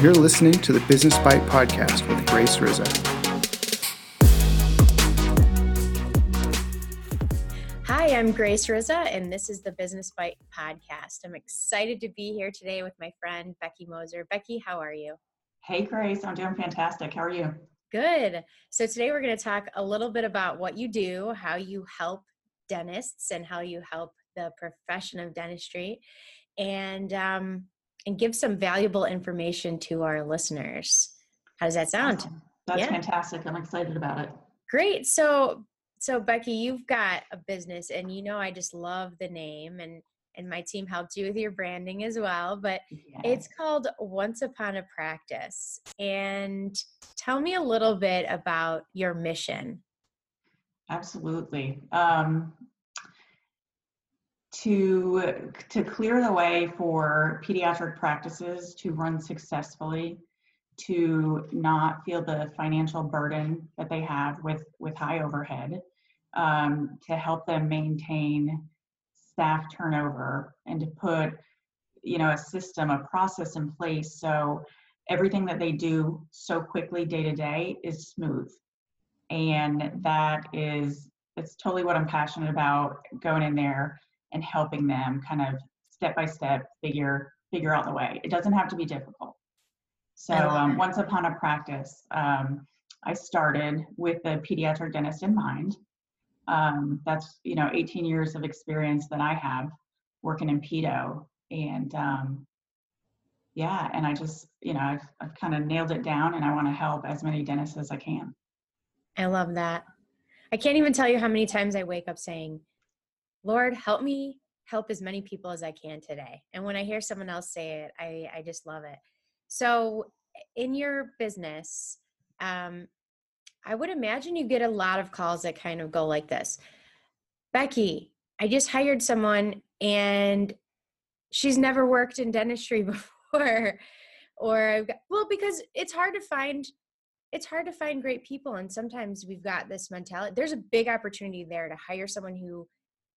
You're listening to the Business Bite Podcast with Grace Rizza. Hi, I'm Grace Rizza, and this is the Business Bite Podcast. I'm excited to be here today with my friend Becky Moser. Becky, how are you? Hey, Grace, I'm doing fantastic. How are you? Good. So, today we're going to talk a little bit about what you do, how you help dentists, and how you help the profession of dentistry, and um, and give some valuable information to our listeners. How does that sound? Awesome. That's yeah. fantastic. I'm excited about it. Great. So, so Becky, you've got a business, and you know I just love the name, and and my team helped you with your branding as well. But yes. it's called Once Upon a Practice. And tell me a little bit about your mission. Absolutely. Um, to to clear the way for pediatric practices to run successfully to not feel the financial burden that they have with with high overhead um, to help them maintain staff turnover and to put you know a system a process in place so everything that they do so quickly day to day is smooth. And that is it's totally what i'm passionate about going in there and helping them kind of step by step figure figure out the way. It doesn't have to be difficult. So um, once upon a practice, um, I started with the pediatric dentist in mind. Um, that's you know 18 years of experience that I have working in pedo, and um, yeah, and I just you know I've, I've kind of nailed it down, and I want to help as many dentists as I can. I love that. I can't even tell you how many times I wake up saying, Lord, help me help as many people as I can today. And when I hear someone else say it, I, I just love it. So, in your business, um, I would imagine you get a lot of calls that kind of go like this Becky, I just hired someone and she's never worked in dentistry before. or I've got, well, because it's hard to find it's hard to find great people and sometimes we've got this mentality there's a big opportunity there to hire someone who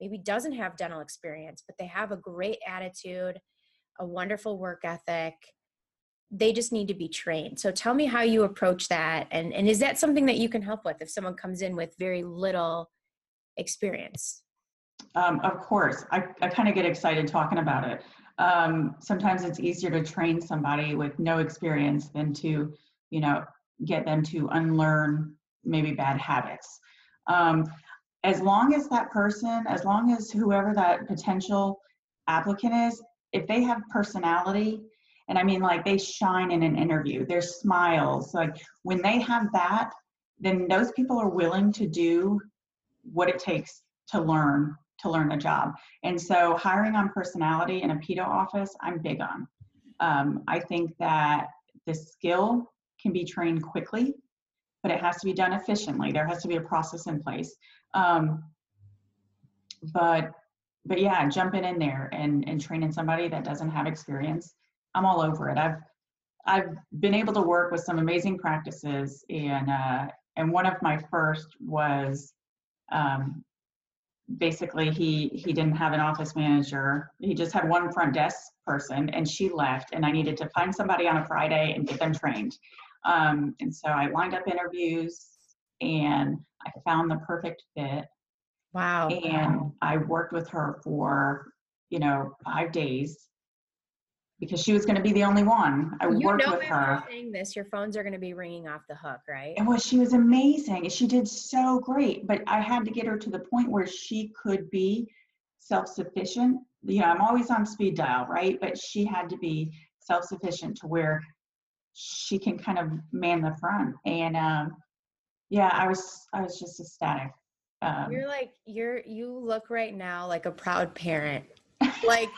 maybe doesn't have dental experience, but they have a great attitude, a wonderful work ethic. They just need to be trained. So tell me how you approach that. And, and is that something that you can help with if someone comes in with very little experience? Um, of course. I, I kind of get excited talking about it. Um, sometimes it's easier to train somebody with no experience than to, you know, get them to unlearn maybe bad habits. Um, as long as that person, as long as whoever that potential applicant is, if they have personality, and I mean like they shine in an interview, their smiles, like when they have that, then those people are willing to do what it takes to learn to learn a job. And so hiring on personality in a pedo office, I'm big on. Um, I think that the skill can be trained quickly, but it has to be done efficiently. There has to be a process in place. Um, but but yeah, jumping in there and and training somebody that doesn't have experience, I'm all over it. I've I've been able to work with some amazing practices, and uh, and one of my first was um, basically he he didn't have an office manager. He just had one front desk person, and she left, and I needed to find somebody on a Friday and get them trained. Um, and so I lined up interviews, and I found the perfect fit. Wow. And I worked with her for, you know, five days because she was going to be the only one. I you worked with her. Saying this, your phones are going to be ringing off the hook, right? And well, she was amazing. She did so great, but I had to get her to the point where she could be self-sufficient. You know, I'm always on speed dial, right? But she had to be self-sufficient to where she can kind of man the front. And um, yeah i was i was just ecstatic um, you're like you're you look right now like a proud parent. Like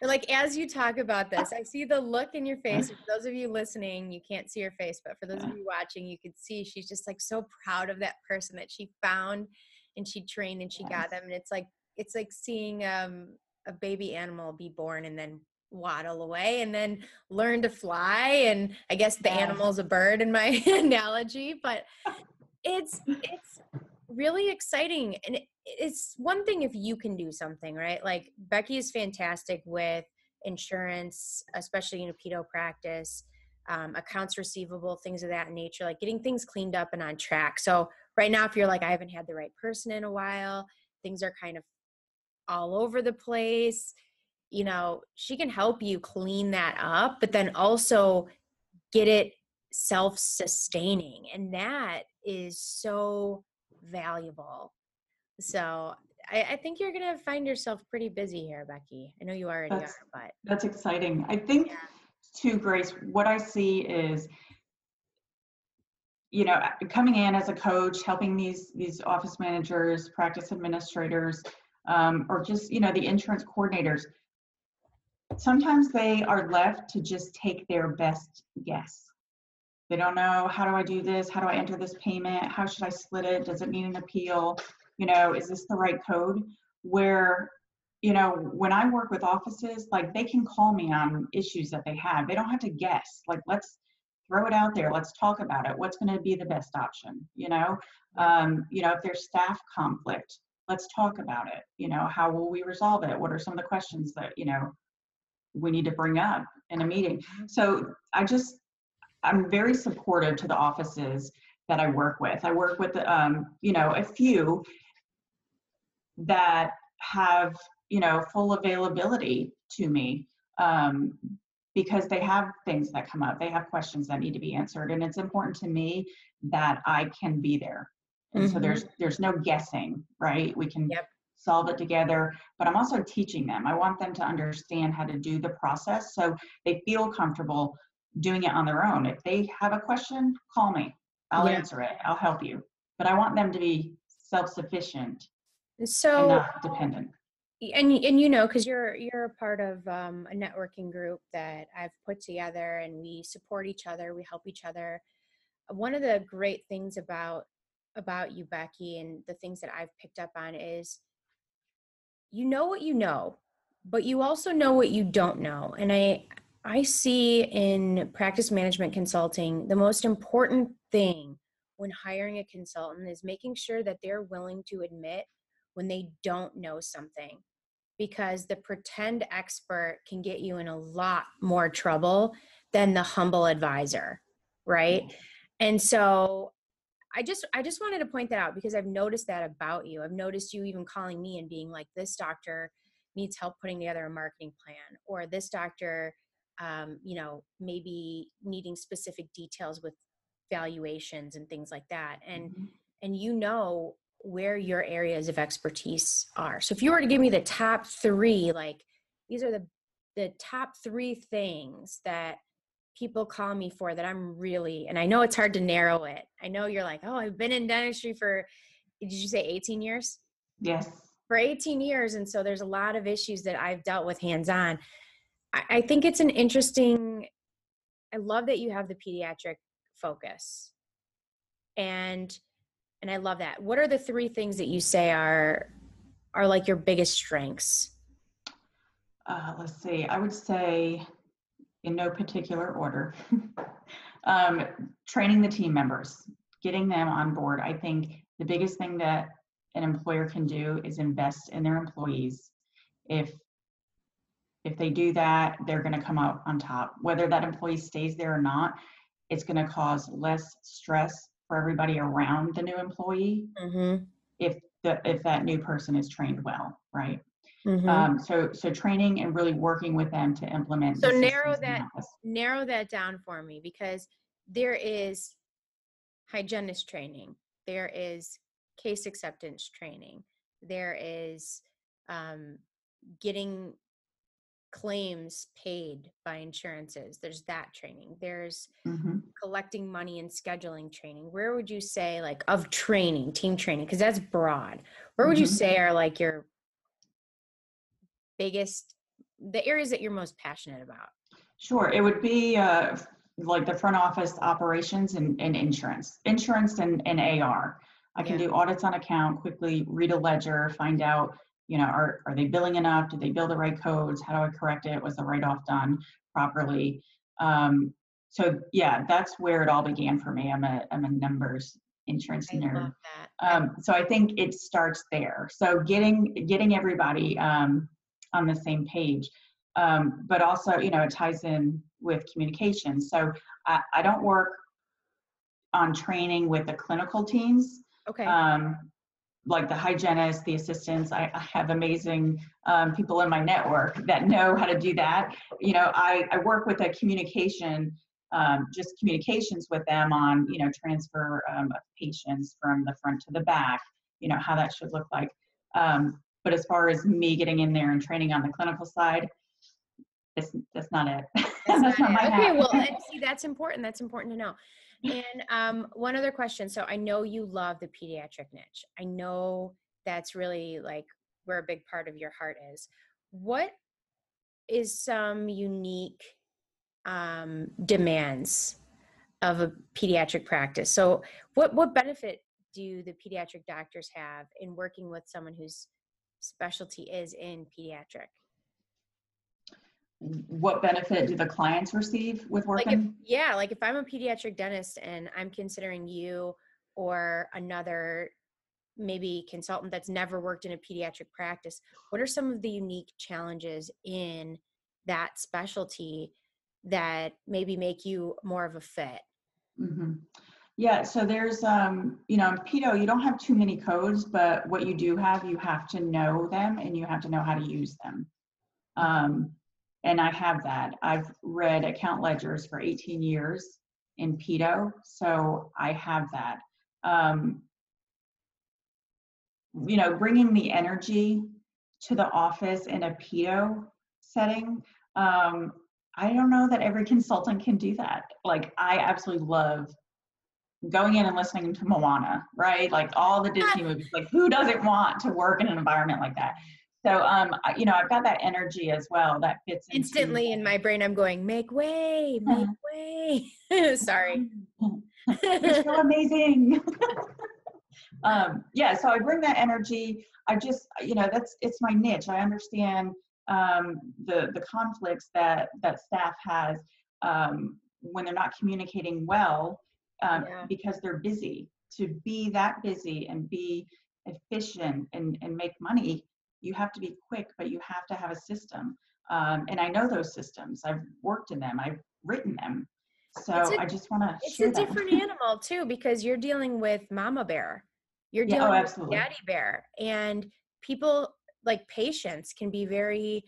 like as you talk about this i see the look in your face. For those of you listening you can't see her face but for those of you watching you can see she's just like so proud of that person that she found and she trained and she got them. And it's like it's like seeing um a baby animal be born and then waddle away and then learn to fly and i guess the animal's a bird in my analogy but it's it's really exciting and it's one thing if you can do something right? Like becky is fantastic with insurance especially in a pedo practice um, accounts receivable, things of that nature, like getting things cleaned up and on track. So right now, if you're like, I haven't had the right person in a while, things are kind of all over the place, you know, she can help you clean that up, but then also get it self sustaining. And that is so valuable. So I, I think you're going to find yourself pretty busy here, Becky. I know you already that's, are, but that's exciting. I think, yeah. too, Grace, what I see is you know coming in as a coach helping these these office managers practice administrators um, or just you know the insurance coordinators sometimes they are left to just take their best guess. They don't know how do i do this? How do i enter this payment? How should i split it? Does it need an appeal? You know is this the right code? Where you know when i work with offices like they can call me on issues that they have. They don't have to guess. Like let's throw it out there. Let's talk about it. What's going to be the best option you know? Um, you know if there's staff conflict let's talk about it. You know how will we resolve it? What are some of the questions that you know we need to bring up in a meeting mm-hmm. so i just i'm very supportive to the offices that i work with i work with um, you know a few that have you know full availability to me um, because they have things that come up they have questions that need to be answered and it's important to me that i can be there and mm-hmm. so there's there's no guessing right we can yep. Solve it together but i'm also teaching them. I want them to understand how to do the process so they feel comfortable doing it on their own. If they have a question call me. I'll yeah. answer it. I'll help you. But i want them to be self-sufficient so and not dependent. and and you know because you're you're a part of um, a networking group that i've put together and we support each other we help each other. One of the great things about about you, Becky, and the things that I've picked up on is you know what you know, but you also know what you don't know. And I I see in practice management consulting the most important thing when hiring a consultant is making sure that they're willing to admit when they don't know something because the pretend expert can get you in a lot more trouble than the humble advisor, right? And so I just I just wanted to point that out because I've noticed that about you. I've noticed you even calling me and being like, "This doctor needs help putting together a marketing plan," or "This doctor, um, you know, maybe needing specific details with valuations and things like that." And mm-hmm. and you know where your areas of expertise are. So if you were to give me the top three, like these are the the top three things that people call me for that I'm really, and I know it's hard to narrow it. I know you're like, oh, I've been in dentistry for, did you say 18 years? Yes. For 18 years. And so there's a lot of issues that I've dealt with hands on. I, I think it's an interesting, I love that you have the pediatric focus. And, and I love that. What are the three things that you say are, are like your biggest strengths? Uh, let's see. I would say in no particular order. um, training the team members, getting them on board. I think the biggest thing that an employer can do is invest in their employees. If if they do that, they're going to come out on top. Whether that employee stays there or not, it's going to cause less stress for everybody around the new employee. Mm-hmm. If the if that new person is trained well, right? Mm-hmm. Um, so so training and really working with them to implement. So narrow that narrow that down for me because there is hygienist training, there is case acceptance training, there is um, getting claims paid by insurances there's that training there's mm-hmm. collecting money and scheduling training where would you say like of training team training because that's broad where would mm-hmm. you say are like your biggest the areas that you're most passionate about? Sure it would be uh, like the front office operations and, and insurance insurance and, and ar i can yeah. do audits on account quickly read a ledger find out you know are, are they billing enough? Did they bill the right codes? How do i correct it? Was the write-off done properly? Um, so yeah that's where it all began for me. I'm a, I'm a numbers insurance I nerd. um, so i think it starts there. So getting getting everybody um, on the same page. Um, but also, you know, it ties in with communication. So I, I don't work on training with the clinical teams. Okay. Um, like the hygienists, the assistants, I, I have amazing um, people in my network that know how to do that. You know, I, I work with a communication, um, just communications with them on, you know, transfer um, of patients from the front to the back, you know, how that should look like. But as far as me getting in there and training on the clinical side, that's, that's not it. That's That's not not it. my okay, hat. well, and see, that's important. That's important to know. And um, one other question. So I know you love the pediatric niche. I know that's really like where a big part of your heart is. What is some unique um, demands of a pediatric practice? So what what benefit do the pediatric doctors have in working with someone whose specialty is in pediatric? what benefit do the clients receive with like if, working? yeah like if i'm a pediatric dentist and i'm considering you or another maybe consultant that's never worked in a pediatric practice what are some of the unique challenges in that specialty that maybe make you more of a fit hmm Yeah, so there's, um, you know, in pedo, you don't have too many codes, but what you do have, you have to know them and you have to know how to use them. Um, and I have that. I've read account ledgers for 18 years in pedo, so I have that. Um, you know, bringing the energy to the office in a pedo setting, um, I don't know that every consultant can do that. Like, I absolutely love going in and listening to Moana, right? Like all the Disney movies. Like, who doesn't want to work in an environment like that? So, um, I- you know, I've got that energy as well that fits instantly in my brain i'm going make way make way sorry You're so amazing. um, yeah, so I bring that energy. I just, you know, that's it's my niche. I understand um, the the conflicts that that staff has um, when they're not communicating well um, Yeah. because they're busy. To be that busy and be efficient and, and make money, you have to be quick, but you have to have a system. Um, and I know those systems. I've worked in them. I've written them. So a- I just want to it's a them. different animal too because you're dealing with mama bear you're Yeah, oh, dealing with daddy bear and people like patients can be very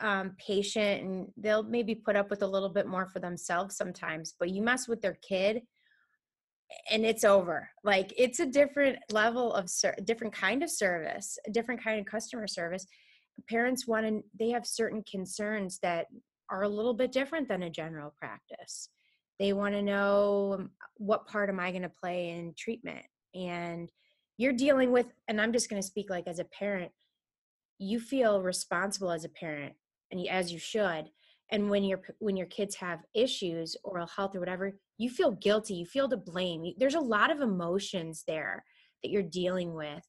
um, patient and they'll maybe put up with a little bit more for themselves sometimes but you mess with their kid and it's over. Like it's a different level of ser- different kind of service a different kind of customer service. Parents want to they have certain concerns that are a little bit different than a general practice. They want to know um, what part am i going to play in treatment? And you're dealing with and i'm just going to speak like as a parent you feel responsible as a parent and as you should. And when your when your kids have issues oral health or whatever you feel guilty you feel to blame there's a lot of emotions there that you're dealing with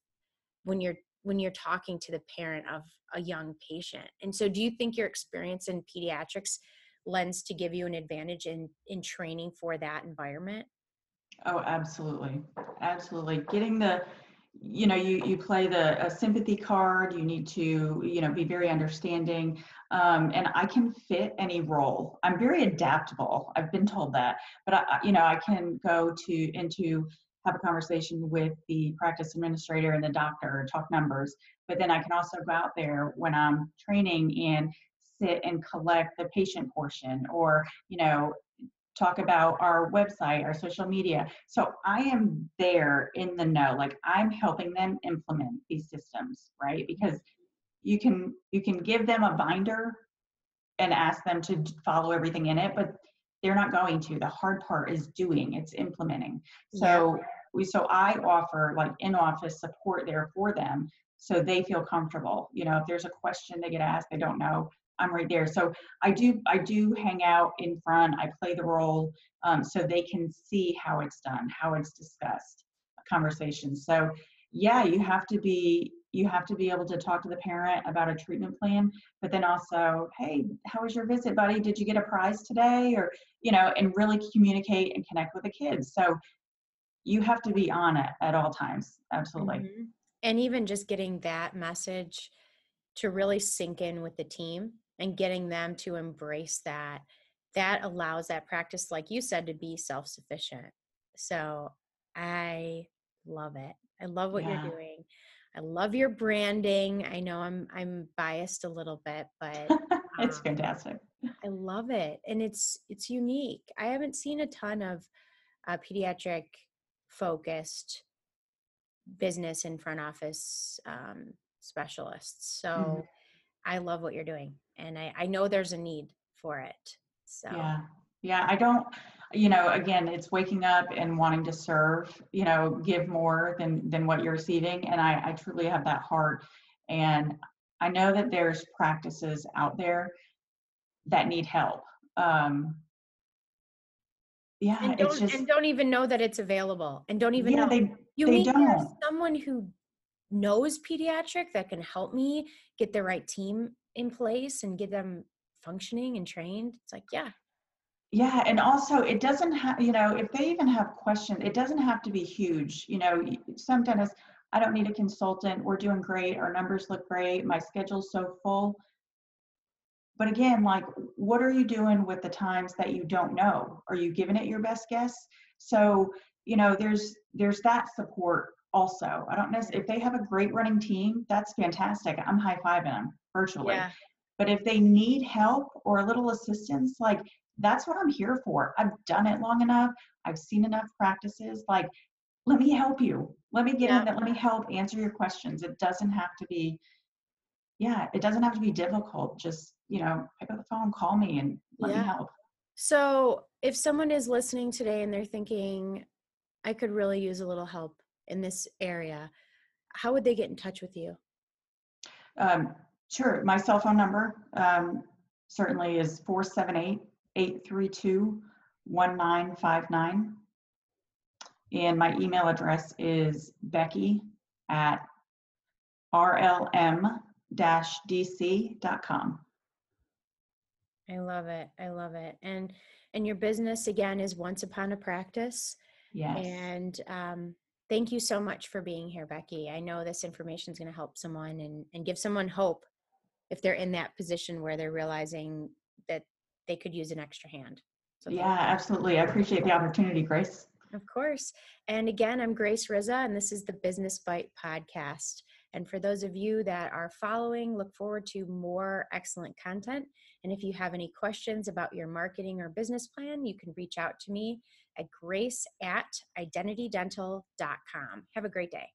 when you're when you're talking to the parent of a young patient and so do you think your experience in pediatrics lends to give you an advantage in in training for that environment Oh, absolutely. Absolutely. Getting the, you know, you, you play the a sympathy card, you need to, you know, be very understanding. Um, and I can fit any role. I'm very adaptable. I've been told that, but I, you know, I can go to, into, have a conversation with the practice administrator and the doctor, talk numbers, but then I can also go out there when I'm training and sit and collect the patient portion or, you know, talk about our website, our social media. So I am there in the know, like I'm helping them implement these systems, right? Because you can you can give them a binder and ask them to follow everything in it, but they're not going to. The hard part is doing, it's implementing. So we so I offer like in-office support there for them so they feel comfortable. You know, if there's a question they get asked, they don't know, I'm right there. So I do I do hang out in front. I play the role um, so they can see how it's done, how it's discussed, conversations. So yeah, you have to be you have to be able to talk to the parent about a treatment plan, but then also, hey, how was your visit, buddy? Did you get a prize today? Or you know, and really communicate and connect with the kids. So you have to be on it at all times. Absolutely. Mhm. And even just getting that message to really sink in with the team and getting them to embrace that that allows that practice, like you said, to be self sufficient. So I love it. I love what Yeah. you're doing. I love your branding. I know I'm I'm biased a little bit, but it's um, fantastic. I love it, and it's it's unique. I haven't seen a ton of uh, pediatric focused business and front office um, specialists. So Mhm. I love what you're doing, and I, I know there's a need for it. So Yeah. Yeah. I don't, you know, again, it's waking up and wanting to serve, you know, give more than than what you're receiving. And I, I truly have that heart. And I know that there's practices out there that need help. Um yeah, and don't just and don't even know that it's available, and don't even yeah, know they you they mean someone who knows pediatric that can help me get the right team in place and get them functioning and trained. It's like yeah, Yeah, and also it doesn't have, you know, if they even have questions, it doesn't have to be huge. You know, some dentists, I don't need a consultant. We're doing great. Our numbers look great. My schedule's so full. But again, like, what are you doing with the times that you don't know? Are you giving it your best guess? So, you know, there's there's that support also. I don't know if they have a great running team, that's fantastic. I'm high fiving them virtually. yeah. But if they need help or a little assistance, like that's what I'm here for. I've done it long enough. I've seen enough practices. Like, let me help you. Let me get Yeah. in there. Let me help answer your questions. It doesn't have to be, yeah, it doesn't have to be difficult. Just, you know, pick up the phone, call me and let Yeah. me help. So, if someone is listening today and they're thinking, I could really use a little help in this area, how would they get in touch with you? Um, sure. My cell phone number um, certainly is 478 832 1959. And my email address is becky at rlm-dc.com. I love it. I love it. And and your business again is Once Upon a Practice. Yes. And um, thank you so much for being here, Becky. I know this information is going to help someone and, and give someone hope if they're in that position where they're realizing that they could use an extra hand. So yeah, absolutely. I appreciate the opportunity, Grace. Of course. And again, I'm Grace Rizza, and this is the Business Bite podcast. And for those of you that are following, look forward to more excellent content. And if you have any questions about your marketing or business plan, you can reach out to me at grace at identitydental.com. Have a great day.